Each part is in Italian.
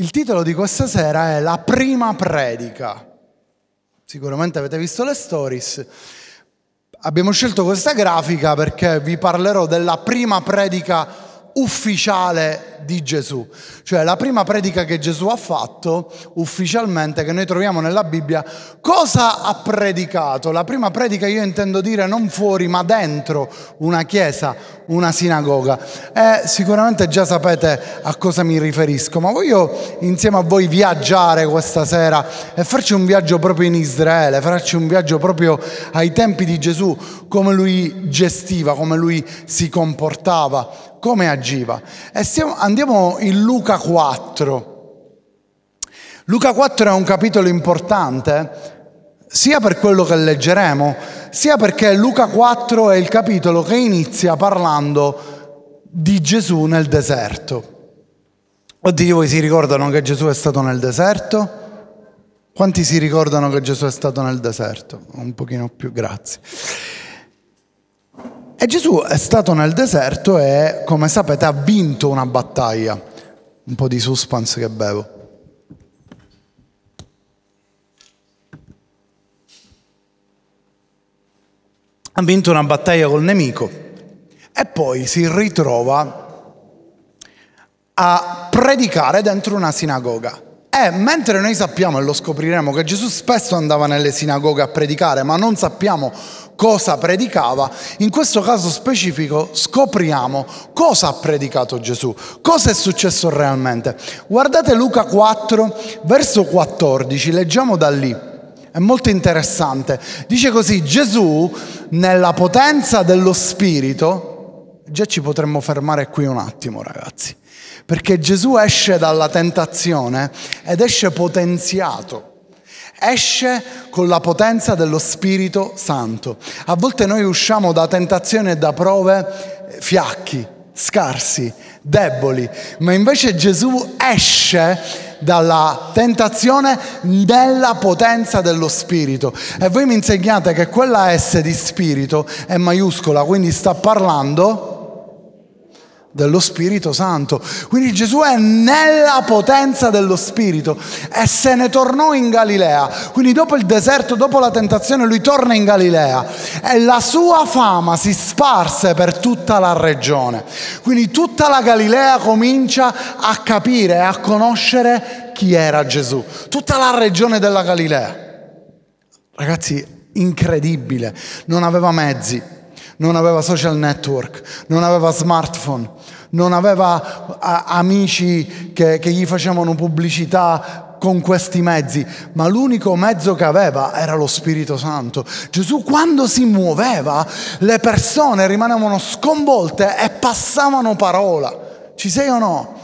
Il titolo di questa sera è La prima predica. Sicuramente avete visto le stories. Abbiamo scelto questa grafica perché vi parlerò della prima predica ufficiale di Gesù, cioè la prima predica che Gesù ha fatto ufficialmente, che noi troviamo nella Bibbia, cosa ha predicato? La prima predica io intendo dire non fuori ma dentro una chiesa, una sinagoga. E sicuramente già sapete a cosa mi riferisco, ma voglio insieme a voi viaggiare questa sera e farci un viaggio proprio in Israele, farci un viaggio proprio ai tempi di Gesù, come lui gestiva, come lui si comportava come agiva. E stiamo, andiamo in Luca 4. Luca 4 è un capitolo importante sia per quello che leggeremo, sia perché Luca 4 è il capitolo che inizia parlando di Gesù nel deserto. Oddio, voi si ricordano che Gesù è stato nel deserto? Quanti si ricordano che Gesù è stato nel deserto? Un pochino più, grazie. E Gesù è stato nel deserto e, come sapete, ha vinto una battaglia. Un po' di suspense che bevo. Ha vinto una battaglia col nemico e poi si ritrova a predicare dentro una sinagoga. E mentre noi sappiamo e lo scopriremo che Gesù spesso andava nelle sinagoghe a predicare, ma non sappiamo cosa predicava, in questo caso specifico scopriamo cosa ha predicato Gesù, cosa è successo realmente. Guardate Luca 4, verso 14, leggiamo da lì. È molto interessante. Dice così, Gesù nella potenza dello Spirito, già ci potremmo fermare qui un attimo ragazzi, perché Gesù esce dalla tentazione ed esce potenziato esce con la potenza dello Spirito Santo. A volte noi usciamo da tentazioni e da prove eh, fiacchi, scarsi, deboli, ma invece Gesù esce dalla tentazione nella potenza dello Spirito. E voi mi insegnate che quella S di Spirito è maiuscola, quindi sta parlando dello Spirito Santo. Quindi Gesù è nella potenza dello Spirito e se ne tornò in Galilea. Quindi dopo il deserto, dopo la tentazione, lui torna in Galilea e la sua fama si sparse per tutta la regione. Quindi tutta la Galilea comincia a capire e a conoscere chi era Gesù. Tutta la regione della Galilea. Ragazzi, incredibile. Non aveva mezzi non aveva social network, non aveva smartphone, non aveva a, amici che, che gli facevano pubblicità con questi mezzi, ma l'unico mezzo che aveva era lo Spirito Santo. Gesù quando si muoveva le persone rimanevano sconvolte e passavano parola. Ci sei o no?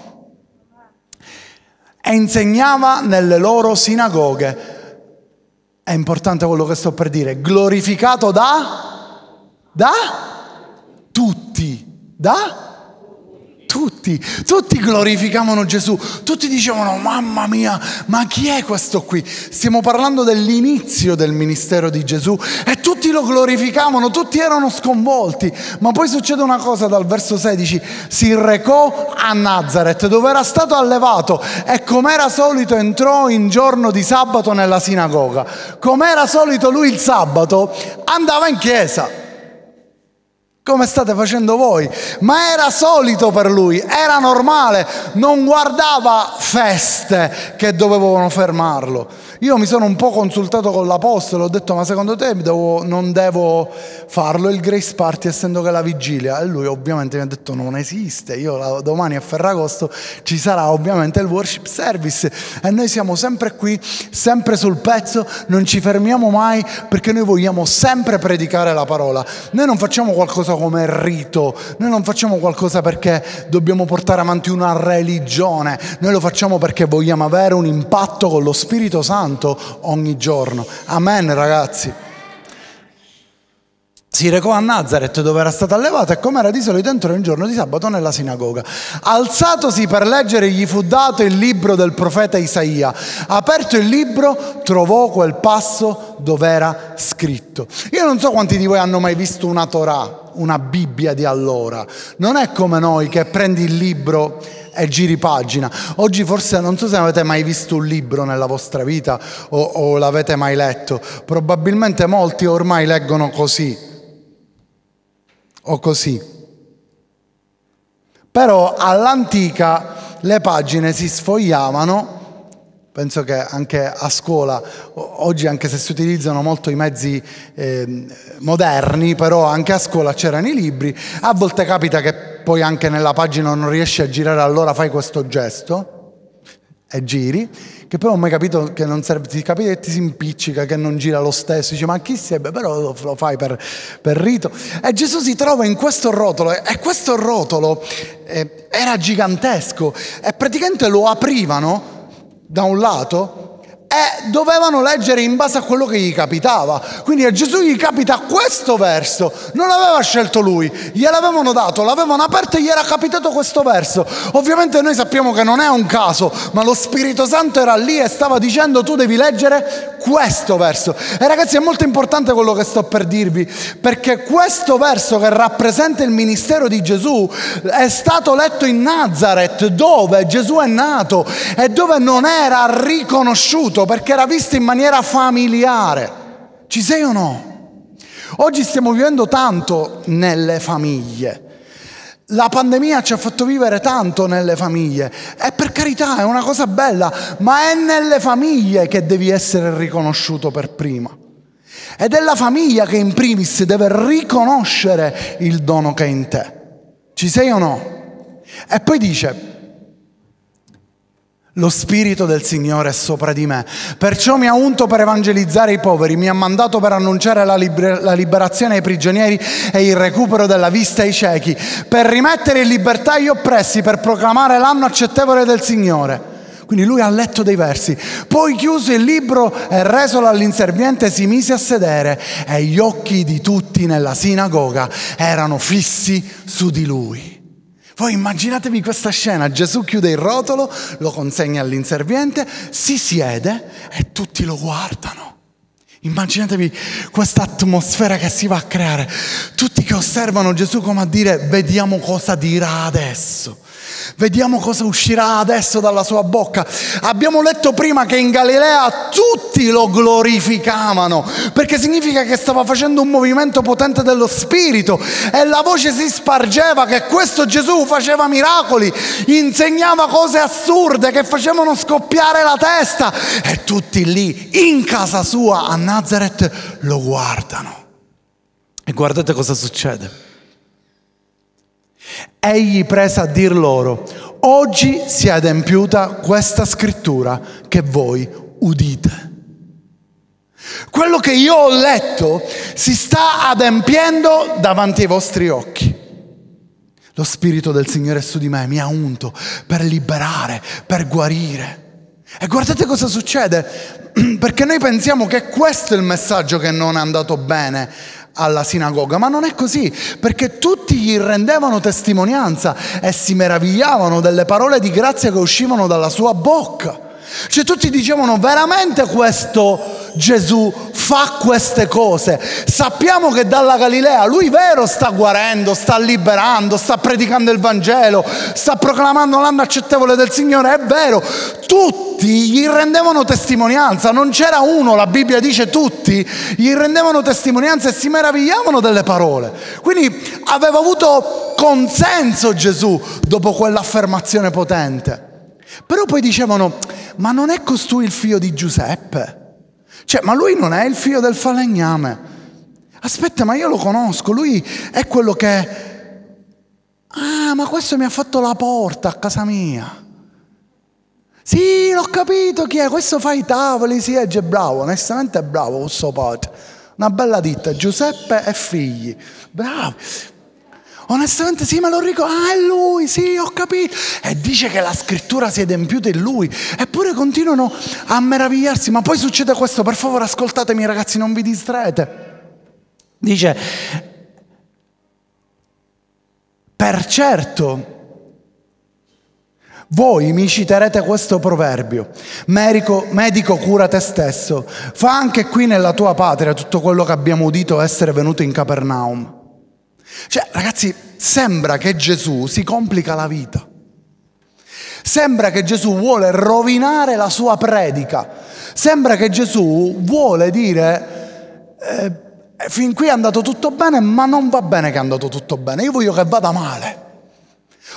E insegnava nelle loro sinagoghe. È importante quello che sto per dire, glorificato da da tutti, da tutti, tutti glorificavano Gesù, tutti dicevano mamma mia, ma chi è questo qui? Stiamo parlando dell'inizio del ministero di Gesù e tutti lo glorificavano, tutti erano sconvolti, ma poi succede una cosa dal verso 16, si recò a Nazareth dove era stato allevato e come era solito entrò in giorno di sabato nella sinagoga, come era solito lui il sabato andava in chiesa come state facendo voi, ma era solito per lui, era normale, non guardava feste che dovevano fermarlo. Io mi sono un po' consultato con l'Apostolo, ho detto ma secondo te devo, non devo farlo il Grace Party essendo che è la vigilia? E lui ovviamente mi ha detto non esiste, io domani a Ferragosto ci sarà ovviamente il worship service e noi siamo sempre qui, sempre sul pezzo, non ci fermiamo mai perché noi vogliamo sempre predicare la parola. Noi non facciamo qualcosa come rito, noi non facciamo qualcosa perché dobbiamo portare avanti una religione, noi lo facciamo perché vogliamo avere un impatto con lo Spirito Santo ogni giorno. Amen ragazzi. si recò a Nazareth dove era stato allevato e come era di solito entrò un giorno di sabato nella sinagoga. Alzatosi per leggere gli fu dato il libro del profeta Isaia. Aperto il libro trovò quel passo dove era scritto. Io non so quanti di voi hanno mai visto una Torah, una Bibbia di allora. Non è come noi che prendi il libro e giri pagina. Oggi forse non so se avete mai visto un libro nella vostra vita o, o l'avete mai letto. Probabilmente molti ormai leggono così o così. Però all'antica le pagine si sfogliavano, penso che anche a scuola, oggi anche se si utilizzano molto i mezzi eh, moderni, però anche a scuola c'erano i libri, a volte capita che poi anche nella pagina non riesci a girare, allora fai questo gesto e giri, che poi ho mai capito che non serve, ti capita che ti si impiccica, che non gira lo stesso, dice ma chi sei? Però lo, lo fai per, per, rito. E Gesù si trova in questo rotolo e questo rotolo eh, era gigantesco e praticamente lo aprivano da un lato e dovevano leggere in base a quello che gli capitava. Quindi a Gesù gli capita questo verso, non l'aveva scelto lui, gliel'avevano dato, l'avevano aperto e gli era capitato questo verso. Ovviamente noi sappiamo che non è un caso, ma lo Spirito Santo era lì e stava dicendo tu devi leggere questo verso. E ragazzi è molto importante quello che sto per dirvi, perché questo verso che rappresenta il ministero di Gesù è stato letto in Nazareth, dove Gesù è nato e dove non era riconosciuto perché era visto in maniera familiare. Ci sei o no? Oggi stiamo vivendo tanto nelle famiglie. La pandemia ci ha fatto vivere tanto nelle famiglie e per carità è una cosa bella, ma è nelle famiglie che devi essere riconosciuto per prima. Ed è la famiglia che in primis deve riconoscere il dono che è in te. Ci sei o no? E poi dice, lo Spirito del Signore è sopra di me, perciò mi ha unto per evangelizzare i poveri, mi ha mandato per annunciare la, liber- la, liberazione ai prigionieri e il recupero della vista ai ciechi, per rimettere in libertà gli oppressi, per proclamare l'anno accettevole del Signore. Quindi lui ha letto dei versi, poi chiuse il libro e resolo all'inserviente si mise a sedere e gli occhi di tutti nella sinagoga erano fissi su di lui. Voi immaginatevi questa scena, Gesù chiude il rotolo, lo consegna all'inserviente, si siede e tutti lo guardano. Immaginatevi questa atmosfera che si va a creare, tutti che osservano Gesù come a dire vediamo cosa dirà adesso. Vediamo cosa uscirà adesso dalla sua bocca. Abbiamo letto prima che in Galilea tutti lo glorificavano, perché significa che stava facendo un movimento potente dello Spirito e la voce si spargeva che questo Gesù faceva miracoli, insegnava cose assurde che facevano scoppiare la testa e tutti lì in casa sua a Nazareth lo guardano. E guardate cosa succede. Egli prese a dir loro, oggi si è adempiuta questa scrittura che voi udite. Quello che io ho letto si sta adempiendo davanti ai vostri occhi. Lo Spirito del Signore è su di me, mi ha unto per liberare, per guarire. E guardate cosa succede, perché noi pensiamo che questo è il messaggio che non è andato bene alla sinagoga, ma non è così, perché tutti gli rendevano testimonianza e si meravigliavano delle parole di grazia che uscivano dalla sua bocca. Cioè tutti dicevano veramente questo Gesù fa queste cose. Sappiamo che dalla Galilea lui vero sta guarendo, sta liberando, sta predicando il Vangelo, sta proclamando l'anno accettevole del Signore, è vero. Tutti gli rendevano testimonianza, non c'era uno, la Bibbia dice tutti, gli rendevano testimonianza e si meravigliavano delle parole. Quindi aveva avuto consenso Gesù dopo quell'affermazione potente. Però poi dicevano, ma non è costui il figlio di Giuseppe? Cioè, ma lui non è il figlio del falegname. Aspetta, ma io lo conosco, lui è quello che... Ah, ma questo mi ha fatto la porta a casa mia. Sì, l'ho capito chi è, questo fa i tavoli, sì, è bravo, onestamente è bravo questo padre. Una bella ditta, Giuseppe e figli. Bravo. Onestamente sì, me lo ricordo. Ah, è lui, sì, ho capito. E dice che la scrittura si è adempiuta in lui. Eppure continuano a meravigliarsi. Ma poi succede questo, per favore ascoltatemi ragazzi, non vi distraete. Dice, per certo, voi mi citerete questo proverbio, medico, medico cura te stesso, fa anche qui nella tua patria tutto quello che abbiamo udito essere venuto in Capernaum. Cioè, ragazzi, sembra che Gesù si complica la vita. Sembra che Gesù vuole rovinare la sua predica. Sembra che Gesù vuole dire, eh, fin qui è andato tutto bene, ma non va bene che è andato tutto bene. Io voglio che vada male.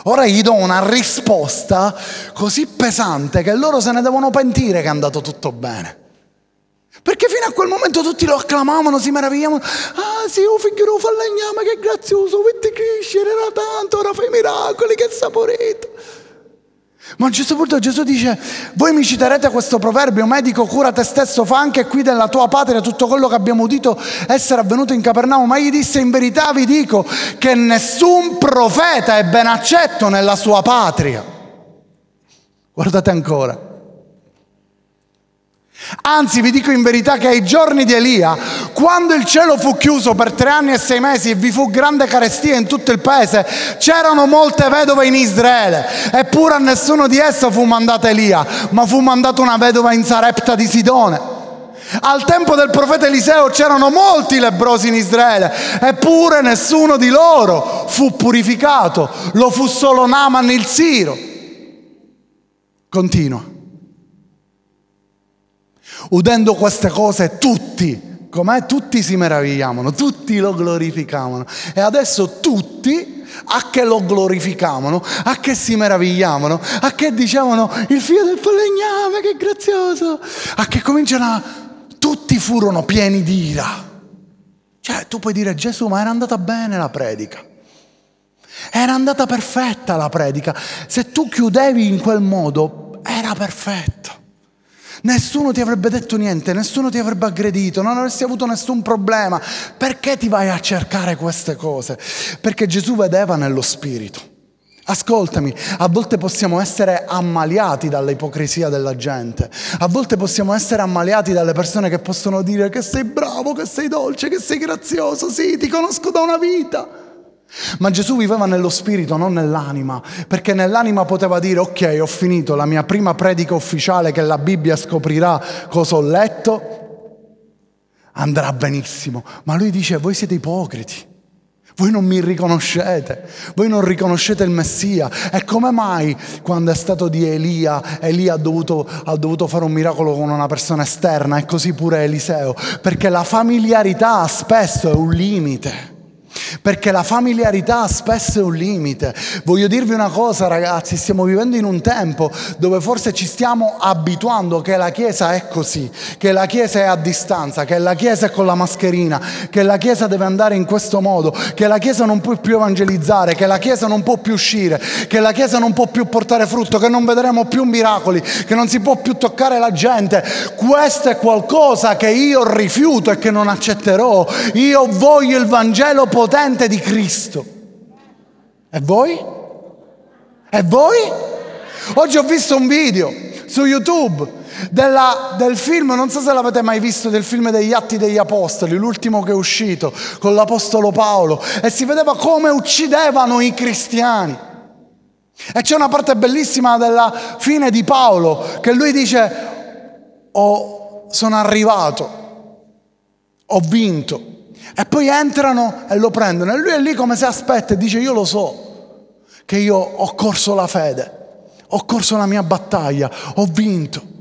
Ora gli do una risposta così pesante che loro se ne devono pentire che è andato tutto bene. Perché fino a quel momento tutti lo acclamavano, si meravigliavano. Ah sì, oh figlio falegname, che grazioso, vedi crescere, era tanto, ora fai miracoli, che saporito. Ma a un certo punto Gesù dice, voi mi citerete questo proverbio, medico cura te stesso, fa anche qui nella tua patria tutto quello che abbiamo udito essere avvenuto in Capernaum, ma gli disse in verità vi dico che nessun profeta è ben accetto nella sua patria. Guardate ancora. Anzi, vi dico in verità che ai giorni di Elia, quando il cielo fu chiuso per tre anni e sei mesi e vi fu grande carestia in tutto il paese, c'erano molte vedove in Israele, eppure a nessuno di esse fu mandata Elia, ma fu mandata una vedova in Sarepta di Sidone. Al tempo del profeta Eliseo c'erano molti lebrosi in Israele, eppure nessuno di loro fu purificato, lo fu solo Naaman il Siro. Continua. Udendo queste cose tutti, com'è? Tutti si meravigliavano, tutti lo glorificavano. E adesso tutti a che lo glorificavano, a che si meravigliavano, a che dicevano il figlio del falegname, che grazioso, a che cominciano a... Tutti furono pieni di ira. Cioè, tu puoi dire Gesù, ma era andata bene la predica. Era andata perfetta la predica. Se tu chiudevi in quel modo, era perfetta. Nessuno ti avrebbe detto niente, nessuno ti avrebbe aggredito, non avresti avuto nessun problema. Perché ti vai a cercare queste cose? Perché Gesù vedeva nello spirito. Ascoltami, a volte possiamo essere ammaliati dall'ipocrisia della gente, a volte possiamo essere ammaliati dalle persone che possono dire che sei bravo, che sei dolce, che sei grazioso, sì, ti conosco da una vita. Ma Gesù viveva nello spirito, non nell'anima, perché nell'anima poteva dire ok, ho finito la mia prima predica ufficiale che la Bibbia scoprirà cosa ho letto, andrà benissimo. Ma lui dice, voi siete ipocriti. Voi non mi riconoscete, voi non riconoscete il Messia. E come mai quando è stato di Elia, Elia ha dovuto, ha dovuto, fare un miracolo con una persona esterna e così pure Eliseo? Perché la familiarità spesso è un limite. Perché la familiarità spesso è un limite. Voglio dirvi una cosa ragazzi, stiamo vivendo in un tempo dove forse ci stiamo abituando che la Chiesa è così, che la Chiesa è a distanza, che la Chiesa è con la mascherina, che la Chiesa deve andare in questo modo, che la Chiesa non può più evangelizzare, che la Chiesa non può più uscire, che la Chiesa non può più portare frutto, che non vedremo più miracoli, che non si può più toccare la gente. Questo è qualcosa che io rifiuto e che non accetterò. Io voglio il Vangelo potente di Cristo. E voi? E voi? Oggi ho visto un video su YouTube della, del film, non so se l'avete mai visto, del film degli Atti degli Apostoli, l'ultimo che è uscito con l'Apostolo Paolo, e si vedeva come uccidevano i cristiani. E c'è una parte bellissima della fine di Paolo che lui dice, oh, sono arrivato, ho vinto, e poi entrano e lo prendono. E lui è lì come se aspetta e dice io lo so che io ho corso la fede, ho corso la mia battaglia, ho vinto.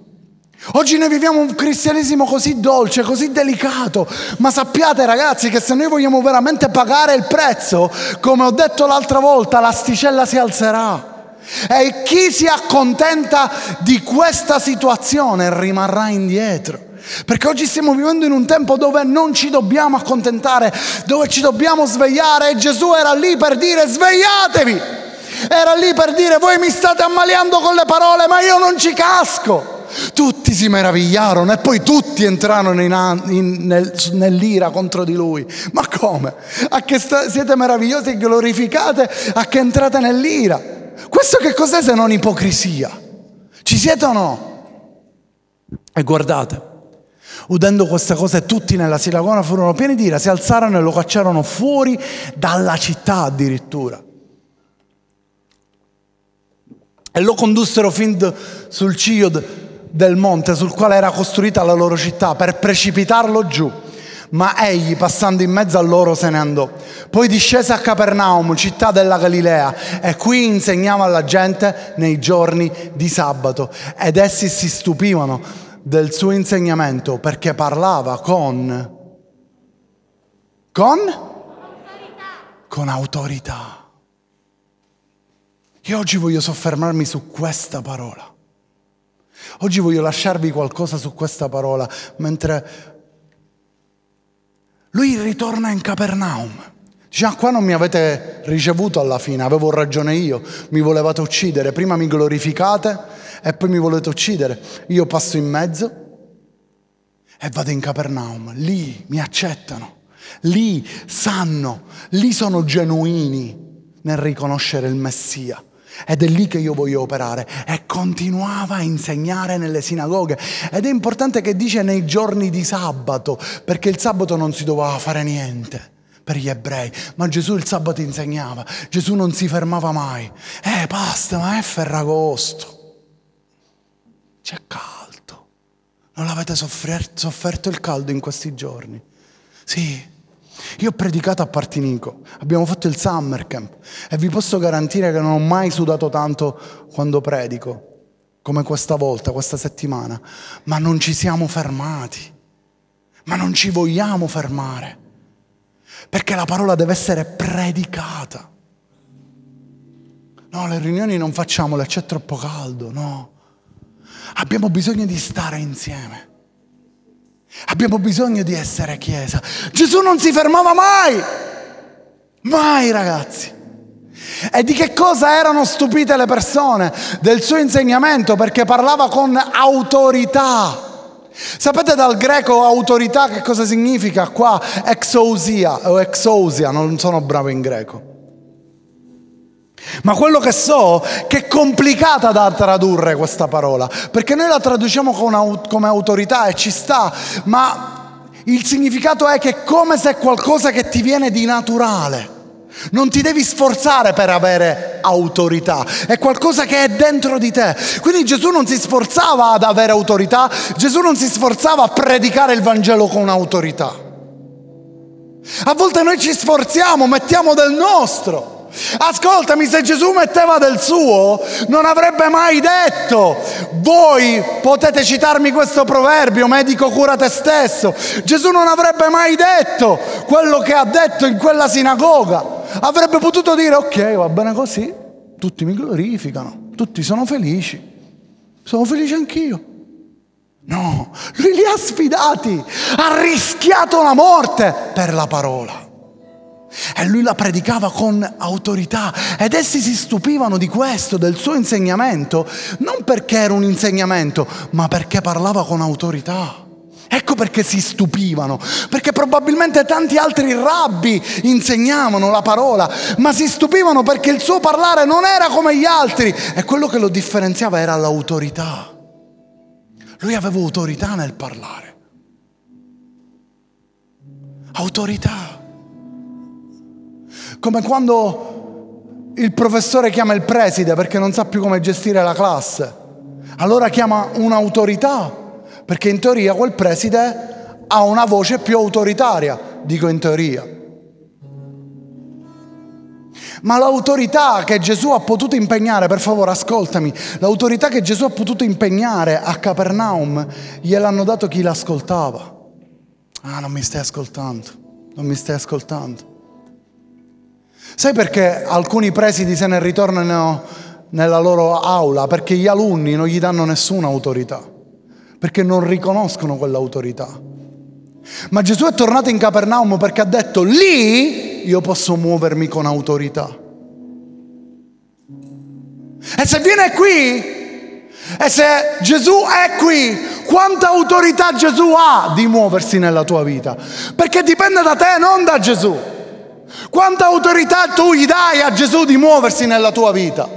Oggi noi viviamo un cristianesimo così dolce, così delicato, ma sappiate ragazzi che se noi vogliamo veramente pagare il prezzo, come ho detto l'altra volta, l'asticella si alzerà. E chi si accontenta di questa situazione rimarrà indietro. Perché oggi stiamo vivendo in un tempo dove non ci dobbiamo accontentare, dove ci dobbiamo svegliare e Gesù era lì per dire svegliatevi. Era lì per dire voi mi state ammaliando con le parole ma io non ci casco. Tutti si meravigliarono e poi tutti entrarono in, in, nel, nell'ira contro di lui. Ma come? A che sta, siete meravigliosi e glorificate a che entrate nell'ira? Questo che cos'è se non ipocrisia? Ci siete o no? E guardate, Udendo queste cose tutti nella sinagoga furono pieni di ira, si alzarono e lo cacciarono fuori dalla città addirittura. E lo condussero fin sul ciglio del monte sul quale era costruita la loro città per precipitarlo giù. Ma egli, passando in mezzo a loro, se ne andò. Poi discese a Capernaum, città della Galilea, e qui insegnava alla gente nei giorni di sabato. Ed essi si stupivano del suo insegnamento perché parlava con... con? Con autorità. Io oggi voglio soffermarmi su questa parola. Oggi voglio lasciarvi qualcosa su questa parola, mentre lui ritorna in Capernaum. Dice, ah, qua non mi avete ricevuto alla fine, avevo ragione io, mi volevate uccidere, prima mi glorificate e poi mi volete uccidere. Io passo in mezzo e vado in Capernaum, lì mi accettano, lì sanno, lì sono genuini nel riconoscere il Messia. Ed è lì che io voglio operare. E continuava a insegnare nelle sinagoghe. Ed è importante che dice nei giorni di sabato, perché il sabato non si doveva fare niente per gli ebrei, ma Gesù il sabato insegnava, Gesù non si fermava mai. Eh, basta, ma è Ferragosto. C'è caldo. Non l'avete sofferto il caldo in questi giorni? Sì. Io ho predicato a Partinico, abbiamo fatto il summer camp e vi posso garantire che non ho mai sudato tanto quando predico, come questa volta, questa settimana, ma non ci siamo fermati, ma non ci vogliamo fermare, perché la parola deve essere predicata. No, le riunioni non facciamole, c'è troppo caldo, no. Abbiamo bisogno di stare insieme. Abbiamo bisogno di essere chiesa. Gesù non si fermava mai, mai ragazzi. E di che cosa erano stupite le persone? Del suo insegnamento perché parlava con autorità. Sapete dal greco autorità che cosa significa qua? Exousia o exousia, non sono bravo in greco. Ma quello che so che è complicata da tradurre questa parola, perché noi la traduciamo come autorità e ci sta, ma il significato è che è come se è qualcosa che ti viene di naturale. Non ti devi sforzare per avere autorità, è qualcosa che è dentro di te. Quindi Gesù non si sforzava ad avere autorità, Gesù non si sforzava a predicare il Vangelo con autorità. A volte noi ci sforziamo, mettiamo del nostro. Ascoltami, se Gesù metteva del suo, non avrebbe mai detto, voi potete citarmi questo proverbio, medico cura te stesso. Gesù non avrebbe mai detto quello che ha detto in quella sinagoga. Avrebbe potuto dire, ok, va bene così, tutti mi glorificano, tutti sono felici, sono felice anch'io. No, lui li ha sfidati, ha rischiato la morte per la parola. E lui la predicava con autorità ed essi si stupivano di questo, del suo insegnamento, non perché era un insegnamento, ma perché parlava con autorità. Ecco perché si stupivano, perché probabilmente tanti altri rabbi insegnavano la parola, ma si stupivano perché il suo parlare non era come gli altri e quello che lo differenziava era l'autorità. Lui aveva autorità nel parlare. Autorità. Come quando il professore chiama il preside perché non sa più come gestire la classe. Allora chiama un'autorità, perché in teoria quel preside ha una voce più autoritaria, dico in teoria. Ma l'autorità che Gesù ha potuto impegnare, per favore ascoltami, l'autorità che Gesù ha potuto impegnare a Capernaum gliel'hanno dato chi l'ascoltava. Ah, non mi stai ascoltando, non mi stai ascoltando. Sai perché alcuni presidi se ne ritornano nella loro aula? Perché gli alunni non gli danno nessuna autorità, perché non riconoscono quell'autorità. Ma Gesù è tornato in Capernaum perché ha detto lì io posso muovermi con autorità. E se viene qui, e se Gesù è qui, quanta autorità Gesù ha di muoversi nella tua vita? Perché dipende da te, non da Gesù. Quanta autorità tu gli dai a Gesù di muoversi nella tua vita?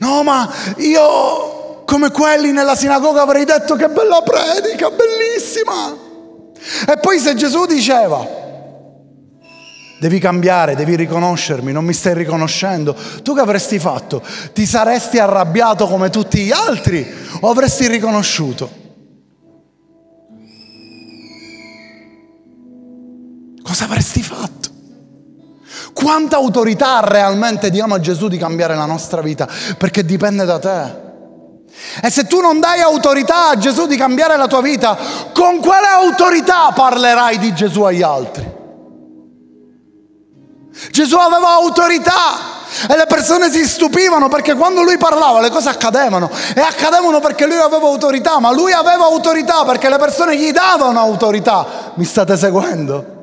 No, ma io come quelli nella sinagoga avrei detto che bella predica, bellissima. E poi se Gesù diceva, devi cambiare, devi riconoscermi, non mi stai riconoscendo, tu che avresti fatto? Ti saresti arrabbiato come tutti gli altri o avresti riconosciuto? Cosa avresti fatto? Quanta autorità realmente diamo a Gesù di cambiare la nostra vita? Perché dipende da te. E se tu non dai autorità a Gesù di cambiare la tua vita, con quale autorità parlerai di Gesù agli altri? Gesù aveva autorità e le persone si stupivano perché quando lui parlava le cose accadevano e accadevano perché lui aveva autorità, ma lui aveva autorità perché le persone gli davano autorità. Mi state seguendo?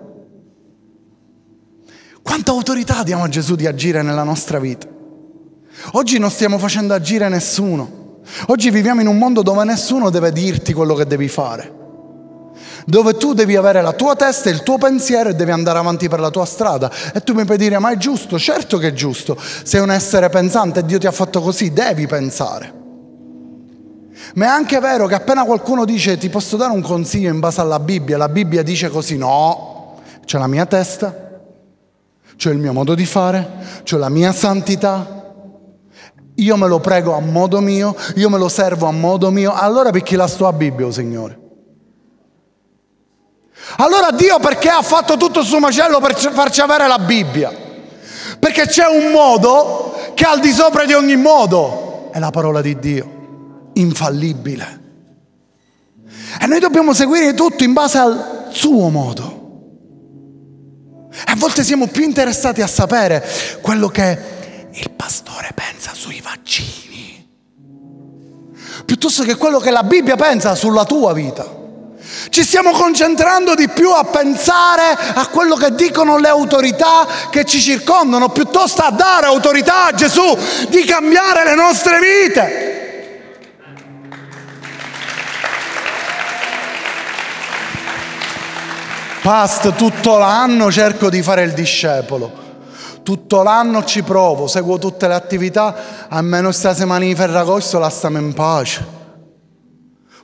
Quanta autorità diamo a Gesù di agire nella nostra vita? Oggi non stiamo facendo agire nessuno. Oggi viviamo in un mondo dove nessuno deve dirti quello che devi fare, dove tu devi avere la tua testa e il tuo pensiero e devi andare avanti per la tua strada. E tu mi puoi dire, ma è giusto? Certo che è giusto. Sei un essere pensante e Dio ti ha fatto così, devi pensare. Ma è anche vero che appena qualcuno dice ti posso dare un consiglio in base alla Bibbia, la Bibbia dice così, no, c'è la mia testa, c'è il mio modo di fare, c'è la mia santità, io me lo prego a modo mio, io me lo servo a modo mio, allora perché la sto a Bibbia, Signore? Allora Dio perché ha fatto tutto il suo macello per farci avere la Bibbia? Perché c'è un modo che è al di sopra di ogni modo, è la parola di Dio, infallibile. E noi dobbiamo seguire tutto in base al suo modo. E a volte siamo più interessati a sapere quello che il pastore pensa sui vaccini, piuttosto che quello che la Bibbia pensa sulla tua vita. Ci stiamo concentrando di più a pensare a quello che dicono le autorità che ci circondano, piuttosto a dare autorità a Gesù di cambiare le nostre vite. Past tutto l'anno cerco di fare il discepolo. Tutto l'anno ci provo, seguo tutte le attività, almeno questa settimana di Ferragosto lasciamo in pace.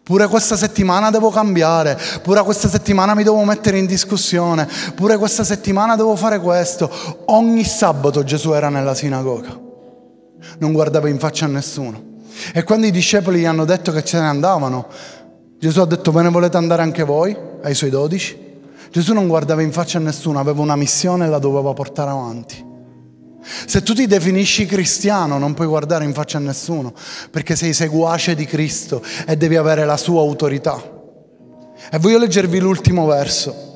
Pure questa settimana devo cambiare, pure questa settimana mi devo mettere in discussione, pure questa settimana devo fare questo. Ogni sabato Gesù era nella sinagoga, non guardava in faccia a nessuno. E quando i discepoli gli hanno detto che ce ne andavano, Gesù ha detto ve ne volete andare anche voi, ai suoi dodici? Gesù non guardava in faccia a nessuno, aveva una missione e la doveva portare avanti. Se tu ti definisci cristiano non puoi guardare in faccia a nessuno perché sei seguace di Cristo e devi avere la sua autorità. E voglio leggervi l'ultimo verso.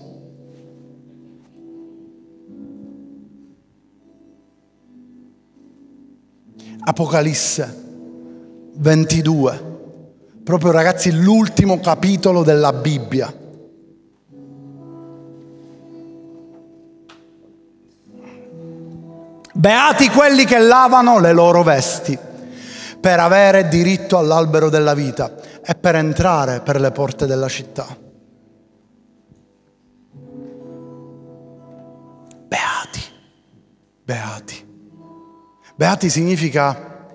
Apocalisse 22, proprio ragazzi l'ultimo capitolo della Bibbia. Beati quelli che lavano le loro vesti per avere diritto all'albero della vita e per entrare per le porte della città. Beati, beati. Beati significa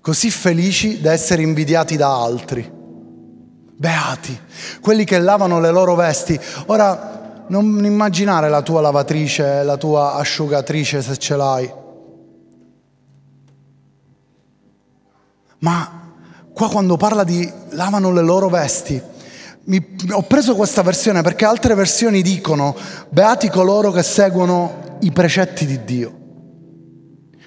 così felici da essere invidiati da altri. Beati, quelli che lavano le loro vesti. Ora, non immaginare la tua lavatrice, la tua asciugatrice se ce l'hai Ma qua quando parla di lavano le loro vesti, mi, ho preso questa versione perché altre versioni dicono beati coloro che seguono i precetti di Dio.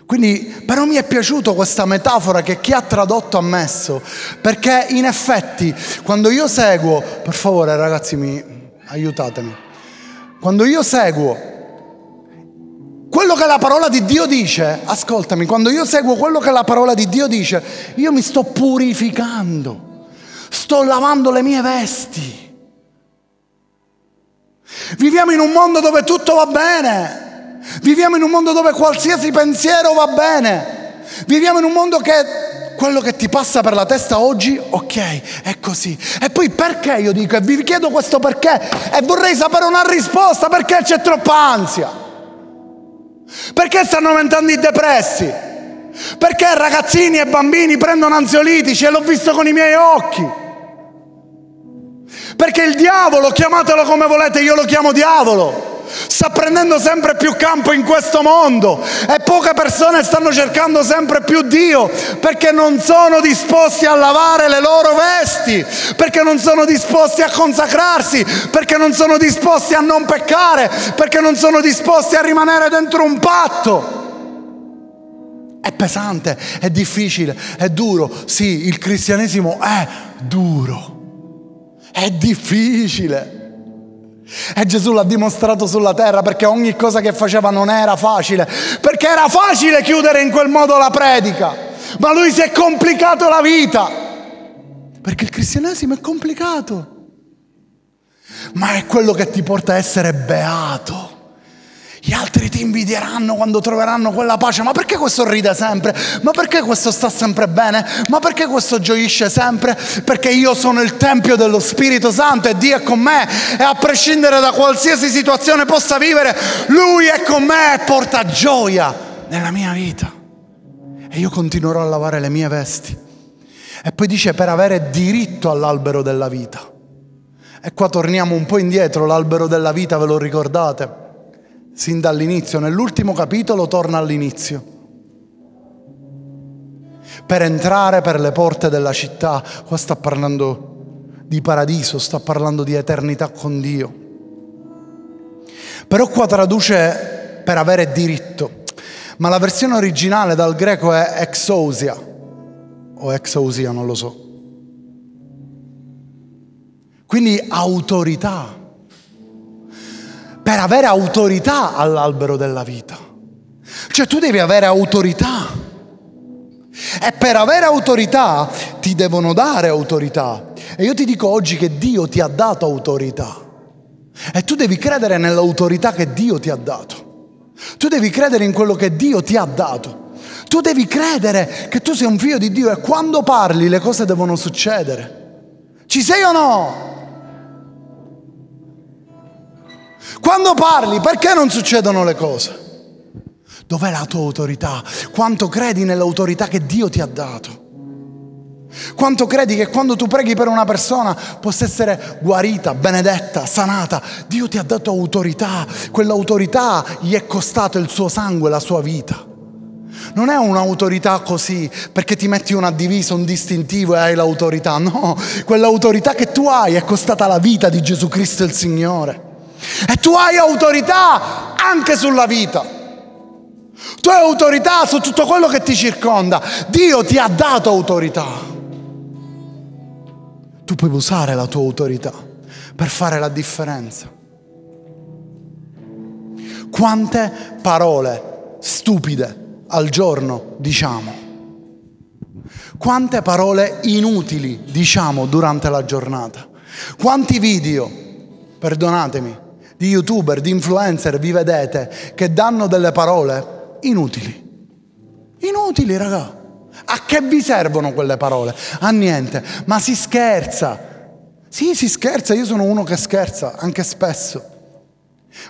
Quindi però mi è piaciuta questa metafora che chi ha tradotto ha messo, perché in effetti quando io seguo, per favore ragazzi mi aiutatemi, quando io seguo quello che la parola di Dio dice, ascoltami, quando io seguo quello che la parola di Dio dice, io mi sto purificando, sto lavando le mie vesti. Viviamo in un mondo dove tutto va bene, viviamo in un mondo dove qualsiasi pensiero va bene, viviamo in un mondo che quello che ti passa per la testa oggi, ok, è così. E poi perché io dico, e vi chiedo questo perché, e vorrei sapere una risposta, perché c'è troppa ansia? Perché stanno aumentando i depressi? Perché ragazzini e bambini prendono ansiolitici e l'ho visto con i miei occhi. Perché il diavolo, chiamatelo come volete, io lo chiamo diavolo sta prendendo sempre più campo in questo mondo e poche persone stanno cercando sempre più Dio perché non sono disposti a lavare le loro vesti, perché non sono disposti a consacrarsi, perché non sono disposti a non peccare, perché non sono disposti a rimanere dentro un patto. È pesante, è difficile, è duro. Sì, il cristianesimo è duro è difficile. E Gesù l'ha dimostrato sulla terra perché ogni cosa che faceva non era facile, perché era facile chiudere in quel modo la predica, ma lui si è complicato la vita, perché il cristianesimo è complicato, ma è quello che ti porta a essere beato. Gli altri ti invidieranno quando troveranno quella pace. Ma perché questo ride sempre? Ma perché questo sta sempre bene? Ma perché questo gioisce sempre? Perché io sono il Tempio dello Spirito Santo e Dio è con me. E a prescindere da qualsiasi situazione possa vivere, Lui è con me e porta gioia nella mia vita. E io continuerò a lavare le mie vesti. E poi dice per avere diritto all'albero della vita. E qua torniamo un po' indietro, l'albero della vita, ve lo ricordate? Sin dall'inizio, nell'ultimo capitolo torna all'inizio. Per entrare per le porte della città, qua sta parlando di paradiso, sta parlando di eternità con Dio. Però qua traduce per avere diritto, ma la versione originale dal greco è exousia, o exousia, non lo so. Quindi autorità per avere autorità all'albero della vita. Cioè tu devi avere autorità. E per avere autorità ti devono dare autorità. E io ti dico oggi che Dio ti ha dato autorità. E tu devi credere nell'autorità che Dio ti ha dato. Tu devi credere in quello che Dio ti ha dato. Tu devi credere che tu sei un figlio di Dio e quando parli le cose devono succedere. Ci sei o no? Quando parli, perché non succedono le cose? Dov'è la tua autorità? Quanto credi nell'autorità che Dio ti ha dato? Quanto credi che quando tu preghi per una persona possa essere guarita, benedetta, sanata? Dio ti ha dato autorità, quell'autorità gli è costato il suo sangue, la sua vita. Non è un'autorità così perché ti metti una divisa, un distintivo e hai l'autorità, no, quell'autorità che tu hai è costata la vita di Gesù Cristo il Signore. E tu hai autorità anche sulla vita. Tu hai autorità su tutto quello che ti circonda. Dio ti ha dato autorità. Tu puoi usare la tua autorità per fare la differenza. Quante parole stupide al giorno diciamo? Quante parole inutili diciamo durante la giornata? Quanti video, perdonatemi, di youtuber, di influencer vi vedete che danno delle parole inutili. Inutili, raga. A che vi servono quelle parole? A niente. Ma si scherza. Sì, si scherza, io sono uno che scherza, anche spesso.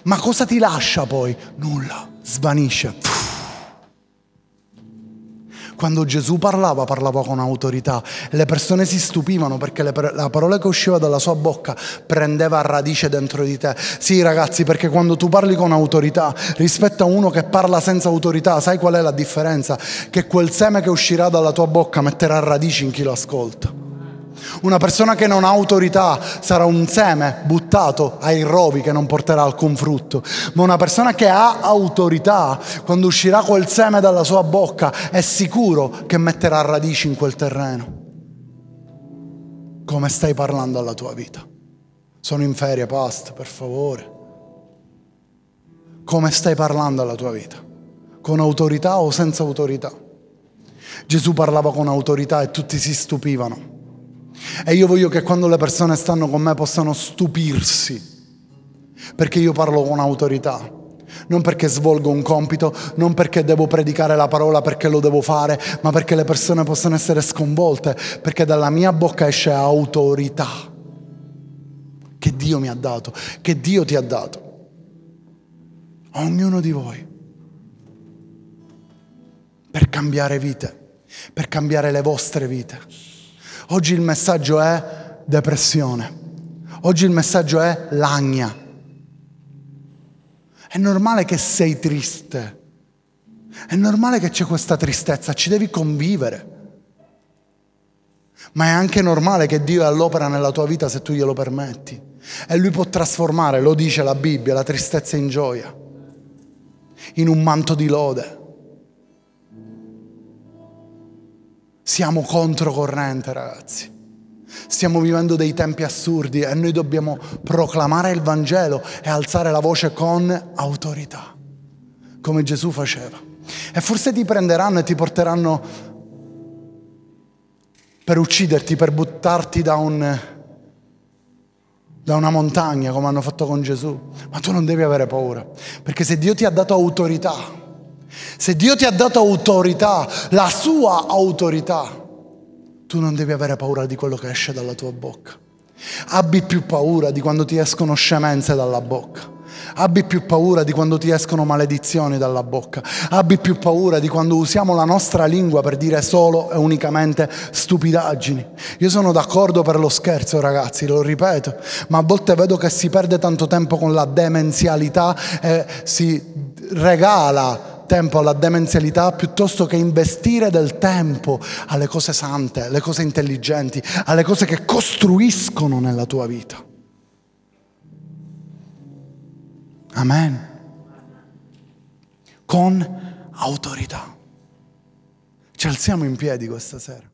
Ma cosa ti lascia poi? Nulla, svanisce. Quando Gesù parlava, parlava con autorità. Le persone si stupivano perché la parola che usciva dalla sua bocca prendeva radice dentro di te. Sì, ragazzi, perché quando tu parli con autorità rispetto a uno che parla senza autorità, sai qual è la differenza? Che quel seme che uscirà dalla tua bocca metterà radici in chi lo ascolta. Una persona che non ha autorità sarà un seme buttato ai rovi che non porterà alcun frutto. Ma una persona che ha autorità, quando uscirà quel seme dalla sua bocca, è sicuro che metterà radici in quel terreno. Come stai parlando alla tua vita? Sono in ferie, past, per favore. Come stai parlando alla tua vita? Con autorità o senza autorità? Gesù parlava con autorità e tutti si stupivano. E io voglio che quando le persone stanno con me possano stupirsi, perché io parlo con autorità. Non perché svolgo un compito, non perché devo predicare la parola perché lo devo fare, ma perché le persone possano essere sconvolte, perché dalla mia bocca esce autorità che Dio mi ha dato, che Dio ti ha dato. A ognuno di voi. per cambiare vite, per cambiare le vostre vite. Oggi il messaggio è depressione. Oggi il messaggio è lagna. È normale che sei triste. È normale che c'è questa tristezza, ci devi convivere. Ma è anche normale che Dio è all'opera nella tua vita se tu glielo permetti. E Lui può trasformare, lo dice la Bibbia, la tristezza in gioia, in un manto di lode. Siamo controcorrente, ragazzi. Stiamo vivendo dei tempi assurdi e noi dobbiamo proclamare il Vangelo e alzare la voce con autorità, come Gesù faceva. E forse ti prenderanno e ti porteranno per ucciderti, per buttarti da, un, da una montagna come hanno fatto con Gesù. Ma tu non devi avere paura, perché se Dio ti ha dato autorità, se Dio ti ha dato autorità, la sua autorità, tu non devi avere paura di quello che esce dalla tua bocca. Abbi più paura di quando ti escono scemenze dalla bocca. Abbi più paura di quando ti escono maledizioni dalla bocca. Abbi più paura di quando usiamo la nostra lingua per dire solo e unicamente stupidaggini. Io sono d'accordo per lo scherzo, ragazzi, lo ripeto, ma a volte vedo che si perde tanto tempo con la demenzialità e si regala tempo alla demenzialità piuttosto che investire del tempo alle cose sante, alle cose intelligenti, alle cose che costruiscono nella tua vita. Amen. Con autorità. Ci alziamo in piedi questa sera.